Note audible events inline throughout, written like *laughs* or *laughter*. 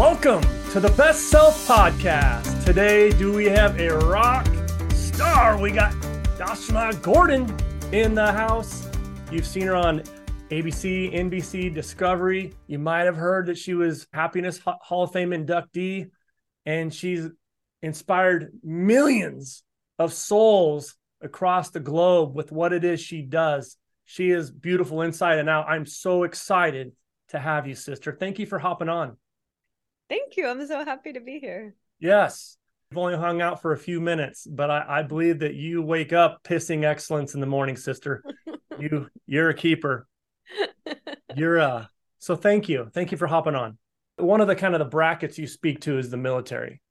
Welcome to the Best Self Podcast. Today, do we have a rock star? We got Dashama Gordon in the house. You've seen her on ABC, NBC, Discovery. You might have heard that she was Happiness Hall of Fame inductee, and she's inspired millions of souls across the globe with what it is she does. She is beautiful inside and out. I'm so excited to have you, sister. Thank you for hopping on. Thank you. I'm so happy to be here. Yes. We've only hung out for a few minutes, but I, I believe that you wake up pissing excellence in the morning, sister. *laughs* you you're a keeper. You're uh so thank you. Thank you for hopping on. One of the kind of the brackets you speak to is the military.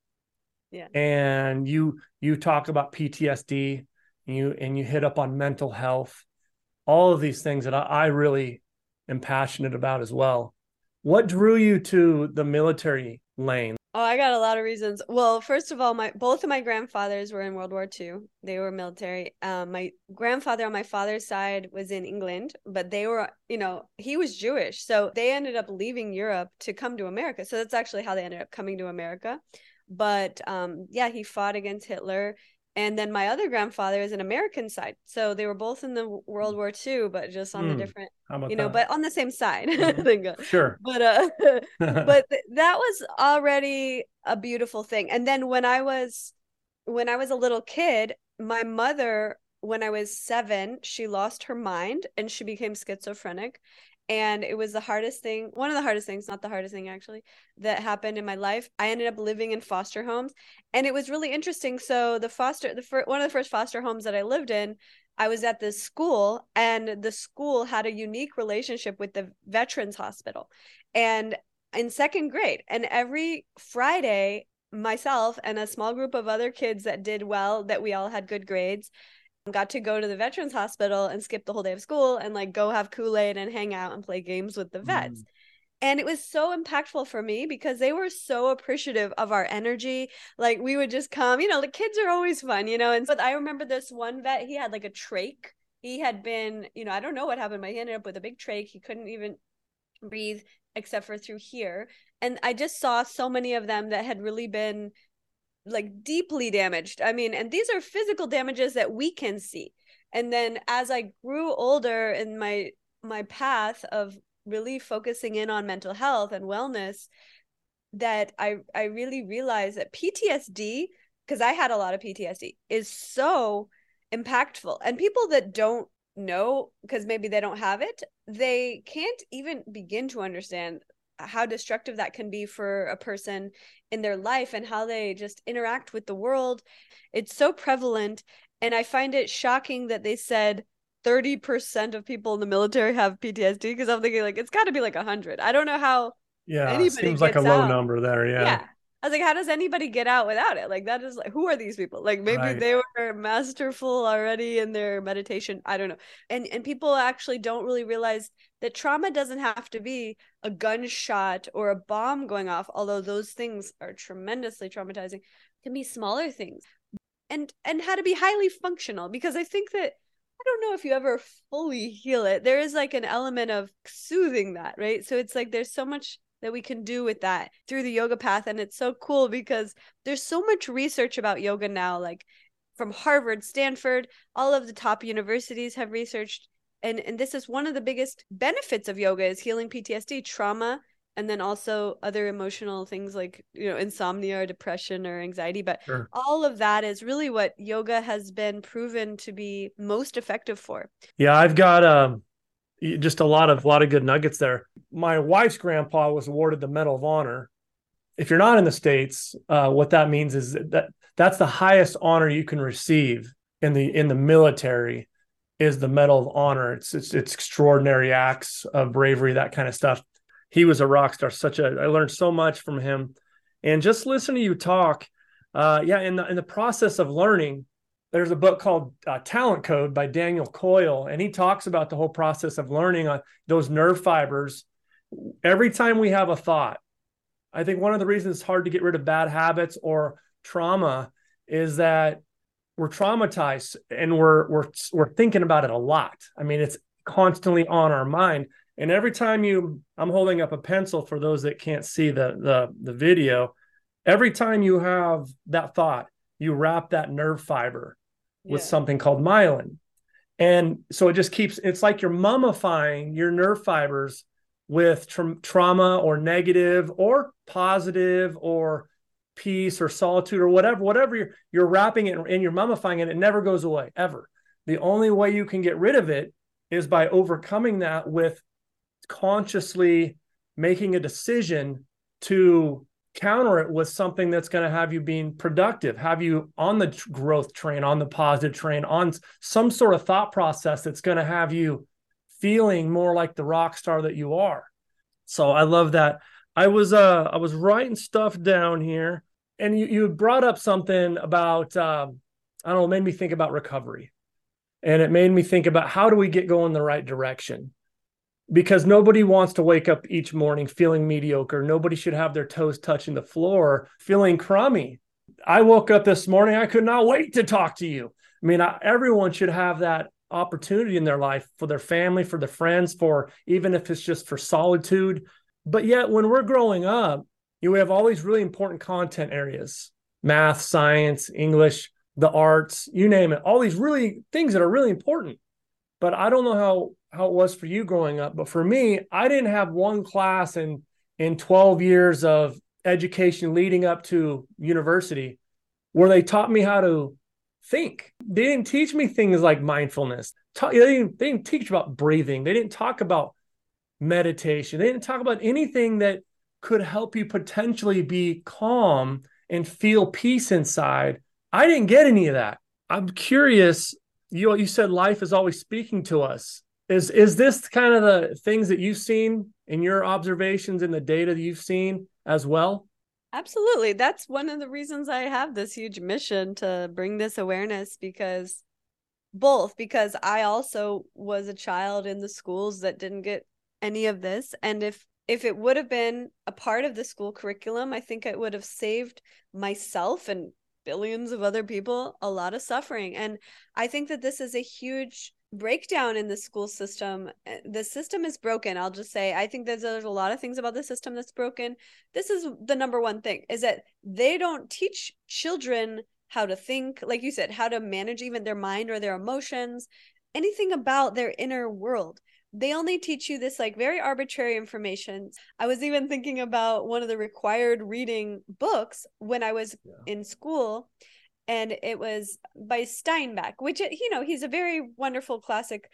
Yeah. And you you talk about PTSD and you and you hit up on mental health, all of these things that I, I really am passionate about as well. What drew you to the military lane? Oh, I got a lot of reasons. Well, first of all, my both of my grandfathers were in World War II. They were military. Um, my grandfather on my father's side was in England, but they were, you know, he was Jewish, so they ended up leaving Europe to come to America. So that's actually how they ended up coming to America. But um, yeah, he fought against Hitler and then my other grandfather is an American side, so they were both in the World War II, but just on mm, the different, you know, that? but on the same side. *laughs* Mm-hmm. sure. But uh, *laughs* *laughs* but th- that was already a beautiful thing. And then when I was when I was a little kid, my mother, when I was seven, she lost her mind and she became schizophrenic, and it was the hardest thing one of the hardest things not the hardest thing actually that happened in my life. I ended up living in foster homes and it was really interesting. So the foster the fir- one of the first foster homes that i lived in i was at this school and the school had a unique relationship with the veterans hospital and in second grade and every friday myself and a small group of other kids that did well that we all had good grades got to go to the veterans hospital and skip the whole day of school and like go have kool-aid and hang out and play games with the vets. Mm. and it was so impactful for me because they were so appreciative of our energy. Like we would just come you know the kids are always fun you know? And but i remember this one vet he had like a trach. He had been you know i don't know what happened but he ended up with a big trach. He couldn't even breathe except for through here. And i just saw so many of them that had really been like deeply damaged. I mean, and these are physical damages that we can see. And then as I grew older in my my path of really focusing in on mental health and wellness, that I I really realized that PTSD, because I had a lot of PTSD, is so impactful. And people that don't know because maybe they don't have it, they can't even begin to understand how destructive that can be for a person in their life and how they just interact with the world. It's so prevalent. And I find it shocking that they said 30% of people in the military have PTSD because I'm thinking like it's got to be like 100. I don't know how. Yeah, seems like a low out. number there. Yeah. Yeah. I was like, how does anybody get out without it? Like, that is like, who are these people? Like, maybe right. they were masterful already in their meditation. I don't know. And and people actually don't really realize that trauma doesn't have to be a gunshot or a bomb going off, although those things are tremendously traumatizing. It can be smaller things, and and how to be highly functional. Because I think that I don't know if you ever fully heal it. There is like an element of soothing that, right? So it's like there's so much that we can do with that through the yoga path and it's so cool because there's so much research about yoga now like from Harvard, Stanford, all of the top universities have researched and and this is one of the biggest benefits of yoga is healing PTSD, trauma and then also other emotional things like you know insomnia or depression or anxiety but sure. all of that is really what yoga has been proven to be most effective for yeah i've got um just a lot of a lot of good nuggets there. My wife's grandpa was awarded the Medal of Honor. If you're not in the states, uh, what that means is that that's the highest honor you can receive in the in the military is the Medal of Honor. It's it's, it's extraordinary acts of bravery, that kind of stuff. He was a rock star. Such a I learned so much from him, and just listen to you talk. Uh, yeah, in the in the process of learning, there's a book called uh, Talent Code by Daniel Coyle, and he talks about the whole process of learning on those nerve fibers. Every time we have a thought, I think one of the reasons it's hard to get rid of bad habits or trauma is that we're traumatized and we're we're we're thinking about it a lot. I mean, it's constantly on our mind. And every time you, I'm holding up a pencil for those that can't see the the the video. Every time you have that thought, you wrap that nerve fiber with yeah. something called myelin. And so it just keeps, it's like you're mummifying your nerve fibers with tra- trauma or negative or positive or peace or solitude or whatever, whatever you're, you're wrapping it and you're mummifying it. It never goes away ever. The only way you can get rid of it is by overcoming that with consciously making a decision to counter it with something that's going to have you being productive, have you on the growth train, on the positive train, on some sort of thought process that's going to have you feeling more like the rock star that you are. So I love that. I was uh I was writing stuff down here and you you brought up something about um I don't know, made me think about recovery. And it made me think about how do we get going the right direction? Because nobody wants to wake up each morning feeling mediocre. Nobody should have their toes touching the floor feeling crummy. I woke up this morning, I could not wait to talk to you. I mean, I, everyone should have that opportunity in their life for their family, for their friends, for even if it's just for solitude. But yet, when we're growing up, you know, we have all these really important content areas math, science, English, the arts, you name it, all these really things that are really important. But I don't know how how it was for you growing up, but for me, I didn't have one class in in 12 years of education leading up to university where they taught me how to think. They didn't teach me things like mindfulness. They didn't, they didn't teach about breathing. They didn't talk about meditation. They didn't talk about anything that could help you potentially be calm and feel peace inside. I didn't get any of that. I'm curious. You you said life is always speaking to us. Is is this kind of the things that you've seen in your observations in the data that you've seen as well? Absolutely. That's one of the reasons I have this huge mission to bring this awareness because both because I also was a child in the schools that didn't get any of this and if if it would have been a part of the school curriculum, I think it would have saved myself and billions of other people a lot of suffering. And I think that this is a huge breakdown in the school system. Eh, the system is broken i'll just say. I think there's, there's a lot of things about the system that's broken. This is the number one thing is that they don't teach children how to think like you said how to manage even their mind or their emotions anything about their inner world they only teach you this like very arbitrary information i was even thinking about one of the required reading books when i was yeah. in school and it was by Steinbeck, which you know he's a very wonderful classic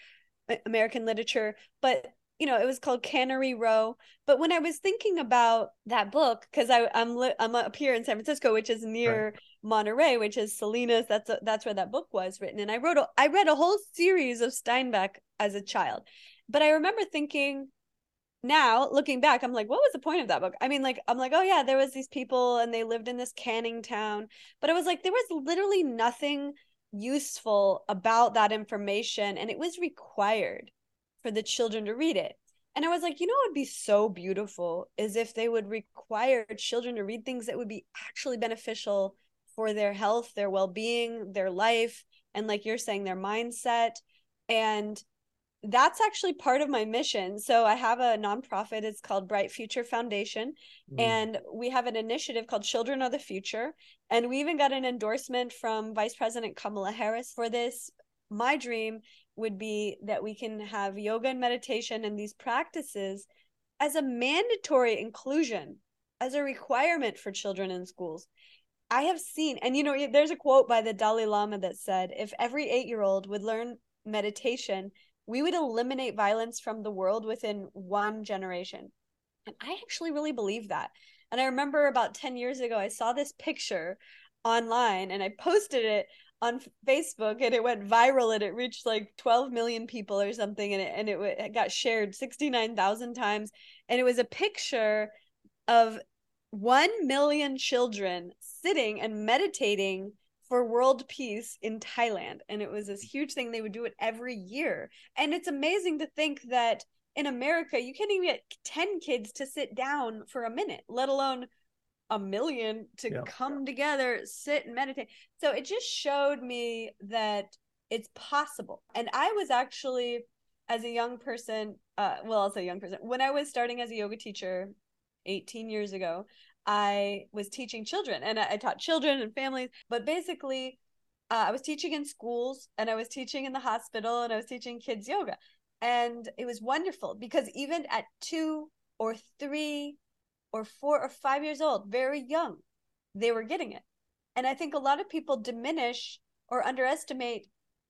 American literature, but you know it was called Cannery Row. But when I was thinking about that book, because I'm li- I'm up here in San Francisco, which is near right. Monterey, which is Salinas. That's a, that's where that book was written, and I wrote a, I read a whole series of Steinbeck as a child, but I remember thinking now looking back i'm like what was the point of that book? I mean like i'm like oh yeah there was these people and they lived in this canning town. But it was like there was literally nothing useful about that information and it was required for the children to read it. And i was like you know what would be so beautiful is if they would require children to read things that would be actually beneficial for their health their well-being their life and like you're saying their mindset. And that's actually part of my mission. So I have a nonprofit. It's called Bright Future Foundation. Mm. And we have an initiative called Children of the Future. And we even got an endorsement from Vice President Kamala Harris for this. My dream would be that we can have yoga and meditation and these practices as a mandatory inclusion, as a requirement for children in schools. I have seen, and you know, there's a quote by the Dalai Lama that said, if every eight year old would learn meditation, we would eliminate violence from the world within one generation. And I actually really believe that. And I remember about 10 years ago, I saw this picture online and I posted it on Facebook and it went viral and it reached like 12 million people or something and it and it, it got shared 69,000 times and it was a picture of 1 million children sitting and meditating for world peace in Thailand. And it was this huge thing. They would do it every year. And it's amazing to think that in America, you can't even get 10 kids to sit down for a minute, let alone a million to yeah. come together, sit and meditate. So it just showed me that it's possible. And I was actually as a young person, uh, well, I'll say young person, when I was starting as a yoga teacher 18 years ago, I was teaching children and I, I taught children and families, but basically, uh, I was teaching in schools and I was teaching in the hospital and I was teaching kids yoga. And it was wonderful because even at two or three or four or five years old, very young, they were getting it. And I think a lot of people diminish or underestimate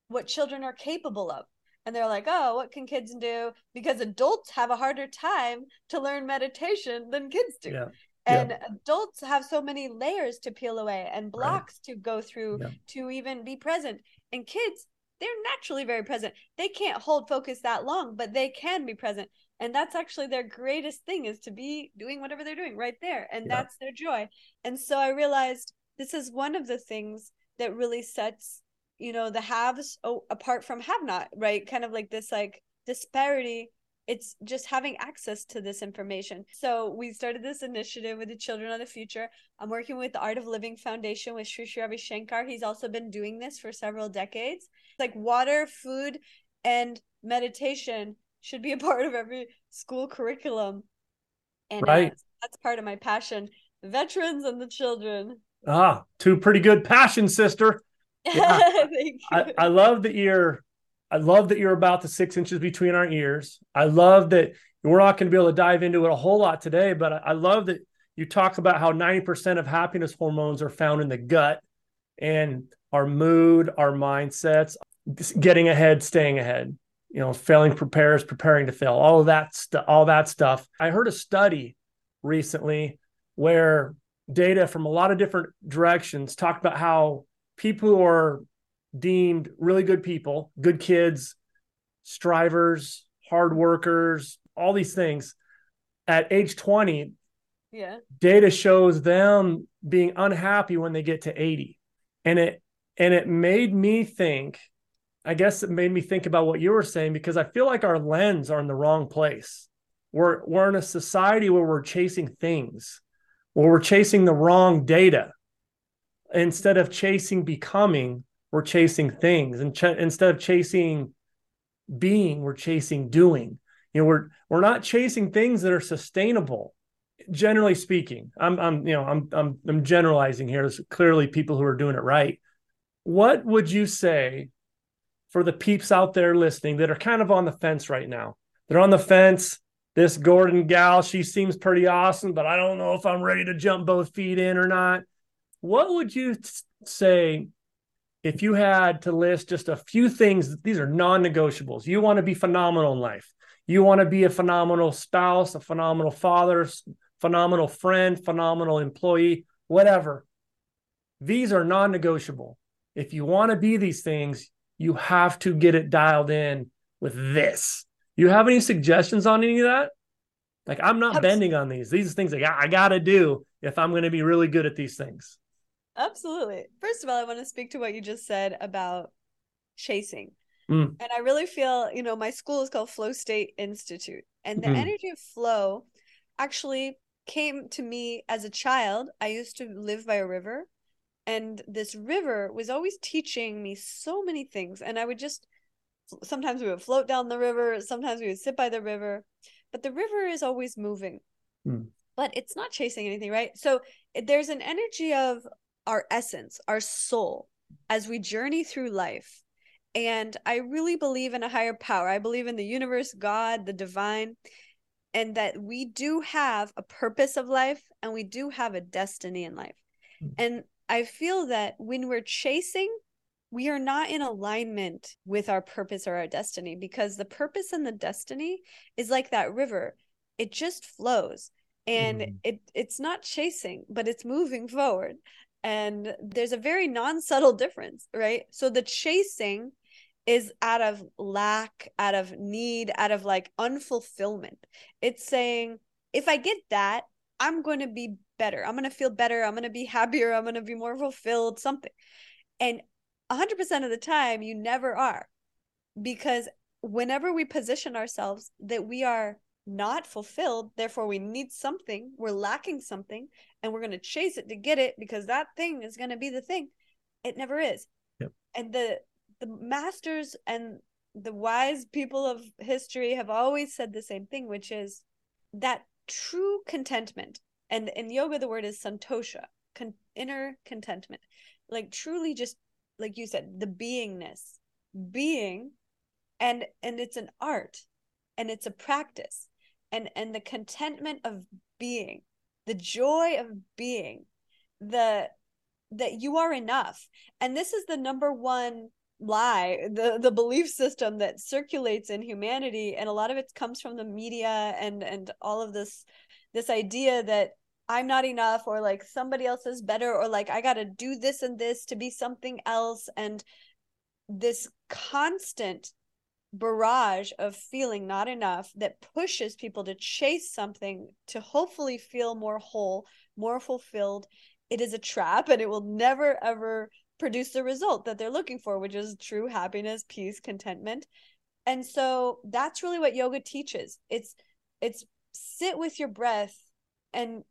what children are capable of. And they're like, oh, what can kids do? Because adults have a harder time to learn meditation than kids do. Yeah. And yeah. adults have so many layers to peel away and blocks right. to go through yeah. to even be present. And kids, they're naturally very present. They can't hold focus that long, but they can be present. And that's actually their greatest thing is to be doing whatever they're doing right there. And yeah. that's their joy. And so I realized this is one of the things that really sets, you know, the haves apart from have not, right? Kind of like this like disparity it's just having access to this information. So we started this initiative with the Children of the Future. I'm working with the Art of Living Foundation with Sri Sri Ravi Shankar. He's also been doing this for several decades. Like water, food, and meditation should be a *laughs* part of every school curriculum. And uh, right. Uh, that's part of my passion. The veterans and the children. Ah, two pretty good passions, sister. *laughs* Yeah. I, I love that you're I love that you're about the six inches between our ears. I love that we're not going to be able to dive into it a whole lot today, but I love that you talk about how 90% of happiness hormones are found in the gut and our mood, our mindsets, getting ahead, staying ahead, you know, failing prepares, preparing to fail, all of that stuff, all that stuff. I heard a study recently where data from a lot of different directions talked about how people who are deemed really good people, good kids, strivers, hard workers, all these things. At age 20, yeah. Data shows them being unhappy when they get to 80. And it and it made me think, I guess it made me think about what you were saying because I feel like our lens are in the wrong place. We're we're in a society where we're chasing things, where we're chasing the wrong data instead of chasing becoming we're chasing things and ch- instead of chasing being we're chasing doing. You know we're we're not chasing things that are sustainable generally speaking. I'm i'm you know i'm i'm, I'm generalizing here. There's clearly people who are doing it right. What would you say for the peeps out there listening that are kind of on the fence right now? They're on the fence. This gordon gal she seems pretty awesome but i don't know if i'm ready to jump both feet in or not. What would you say if you had to list just a few things, these are non negotiables. You want to be phenomenal in life. You want to be a phenomenal spouse, a phenomenal father, phenomenal friend, phenomenal employee, whatever. These are non negotiable. If you want to be these things, you have to get it dialed in with this. You have any suggestions on any of that? Like, I'm not bending on these. These are things I got, I got to do if I'm going to be really good at these things. Absolutely. First of all, I want to speak to what you just said about chasing. Mm. And I really feel, you know, my school is called Flow State Institute. And the mm. energy of flow actually came to me as a child. I used to live by a river, and this river was always teaching me so many things. And I would just sometimes we would float down the river, sometimes we would sit by the river, but the river is always moving. Mm. But it's not chasing anything, right? So there's an energy of our essence, our soul, as we journey through life. And I really believe in a higher power. I believe in the universe, God, the divine, and that we do have a purpose of life and we do have a destiny in life. Mm-hmm. And I feel that when we're chasing, we are not in alignment with our purpose or our destiny because the purpose and the destiny is like that river, it just flows and mm. it it's not chasing but it's moving forward and there's a very non-subtle difference right? So the chasing is out of lack out of need out of like unfulfillment. It's saying if i get that i'm going to be better. I'm going to feel better. I'm going to be *laughs* happier. I'm going to be more fulfilled something. And 100% of the time you never are because whenever we position ourselves that we are not fulfilled therefore we need something we're lacking something and we're going to chase it to get it because that thing is going to be the thing it never is yep. and the the masters and the wise people of history have always said the same thing, which is that true contentment. And in yoga, the word is santosha, con- inner contentment. Like truly just like you said, the beingness, being, and and it's an art and it's a practice. And and the contentment of being, the joy of being, the that you are enough. And this is the number one lie the the belief system that circulates in humanity and a lot of it comes from the media and and all of this this idea that i'm not enough or like somebody else is better or like i got to do this and this to be something else and this constant barrage of feeling not enough that pushes people to chase something to hopefully feel more whole more fulfilled it is a trap and it will never ever produce the result that they're looking for, which is true happiness, peace, contentment. And so that's really what yoga teaches. It's it's sit with your breath and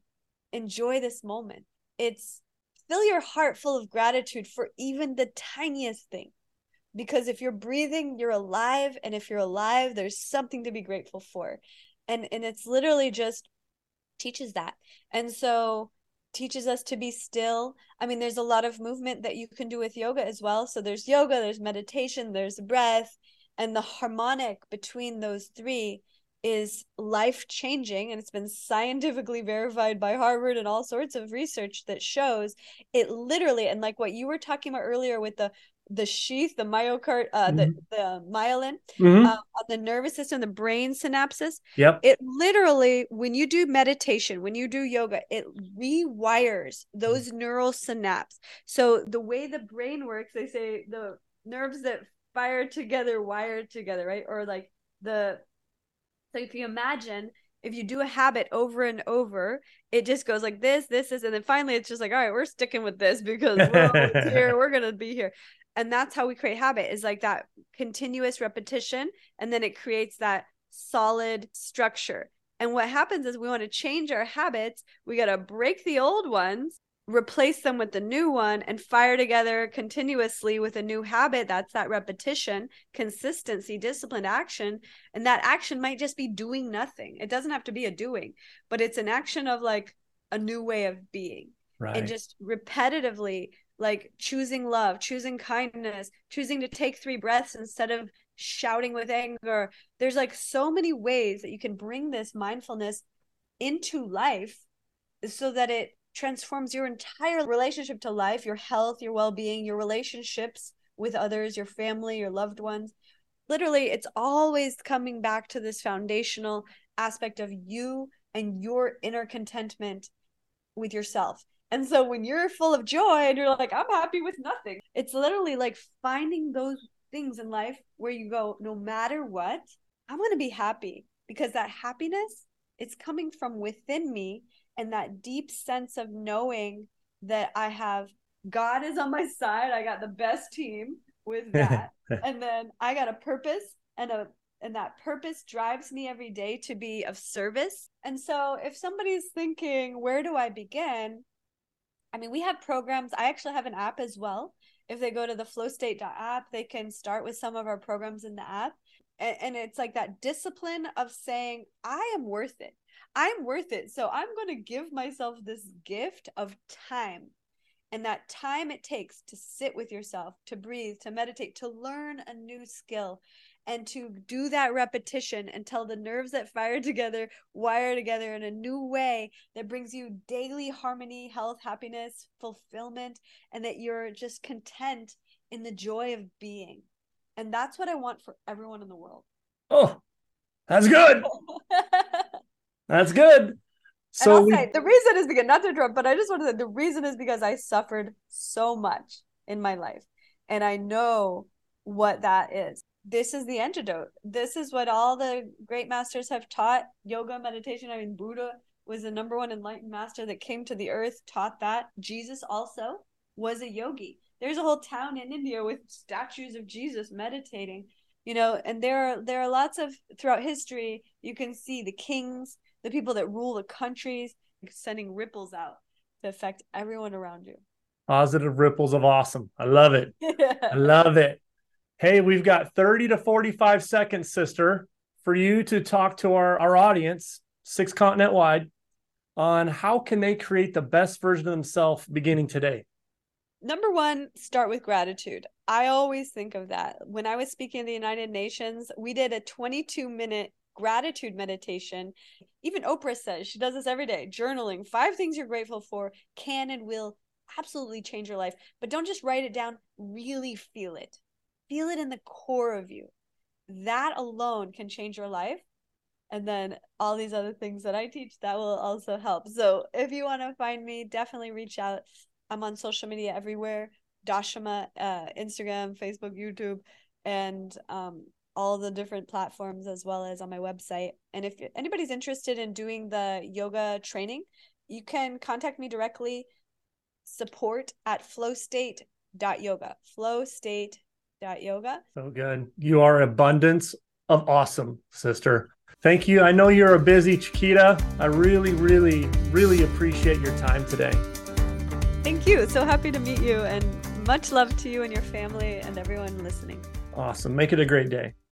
enjoy this moment. It's fill your heart full of gratitude for even the tiniest thing. Because if you're breathing, you're alive and if you're alive, there's something to be grateful for. And and it's literally just teaches that. And so teaches us to be still. I mean, there's a lot of movement that you can do with yoga as well. So there's yoga, there's meditation, there's breath, and the harmonic between those three is life changing and it's been scientifically verified by Harvard and all sorts of research that shows it literally and like what you were talking about earlier with the the sheath, the myocard, uh, mm-hmm. the the myelin mm-hmm. uh, on the nervous system, the brain synapses. Yep. It literally, when you do meditation, when you do yoga, it rewires those neural synapses. So the way the brain works, they say the nerves that fire together wire together, right? Or like the so if you imagine if you do a habit over and over, it just goes like this, this is, and then finally it's just like, all right, we're sticking with this because we're here, *laughs* we're gonna be here. And that's how we create habit is like that continuous repetition and then it creates that solid structure. And what happens is we want to change our habits we got to break the old ones replace them with the new one and fire together continuously with a new habit that's that repetition consistency disciplined action and that action might just be doing nothing it doesn't have to be a doing but it's an action of like a new way of being right. and just repetitively like choosing love, choosing kindness, choosing to take three breaths instead of shouting with anger. There's like so many ways that you can bring this mindfulness into life so that it transforms your entire relationship to life, your health, your well being, your relationships with others, your family, your loved ones. Literally, it's always coming back to this foundational aspect of you and your inner contentment with yourself. And so when you're full of joy and you're like, I'm happy with nothing, it's literally like finding those things in life where you go, no matter what, I'm going to be happy because that happiness is coming from within me and that deep sense of knowing that I have God is on my side. I got the best team with *laughs* that. and then I got a purpose and a and that purpose drives me every day to be of service. And so if somebody's thinking, where do I begin? I mean, we have programs. I actually have an app as well. If they go to the flowstate.app, they can start with some of our programs in the app. And, and it's like that discipline of saying, I am worth it. I'm worth it. So I'm going to give myself this gift of time. And that time it takes to sit with yourself, to breathe, to meditate, to learn a new skill, and to do that repetition until the nerves that fire *laughs* together wire together in a new way that brings you daily harmony, health, happiness, fulfillment, and that you're just content in the joy of being. And that's what I want for everyone in the world. Oh, that's good. *laughs* that's good. So we... say, the reason is because not to interrupt, but I just want to say the reason is because I suffered so much in my life. And I know what that is this is the antidote. This is what all the great masters have taught yoga, meditation. I mean, Buddha was the number one enlightened master that came to the earth, taught that. Jesus also was a yogi. There's a whole town in India with statues of Jesus meditating, you know, and there are there are lots of throughout history you can see the kings, the people that rule the countries sending ripples out to affect everyone around you. Positive ripples of awesome. I love it. *laughs* I love it. Hey, we've got 30 to 45 seconds, sister, for you to talk to our, our audience, six continent wide, on how can they create the best version of themselves beginning today. Number one, start with gratitude. I always think of that. When I was speaking in the United Nations, we did a 22 minute gratitude meditation. Even Oprah says she does this every day. Journaling, five things you're grateful for can and will absolutely change your life. But don't just write it down, really feel it. Feel it in the core of you. That alone can change your life. And then all these other things that I teach that will also help. So if you want to find me, definitely reach out. I'm on social media everywhere. Dashama, uh, Instagram, Facebook, YouTube, and um, all the different platforms as well as on my website. And if anybody's interested in doing the yoga training, you can contact me directly support at flowstate.yoga. Flowstate.yoga. So good. You are abundance of awesome, sister. Thank you. I know you're a busy Chiquita. I really, really, really appreciate your time today. Thank you. So happy to meet you and much love to you and your family and everyone listening. Awesome. Make it a great day.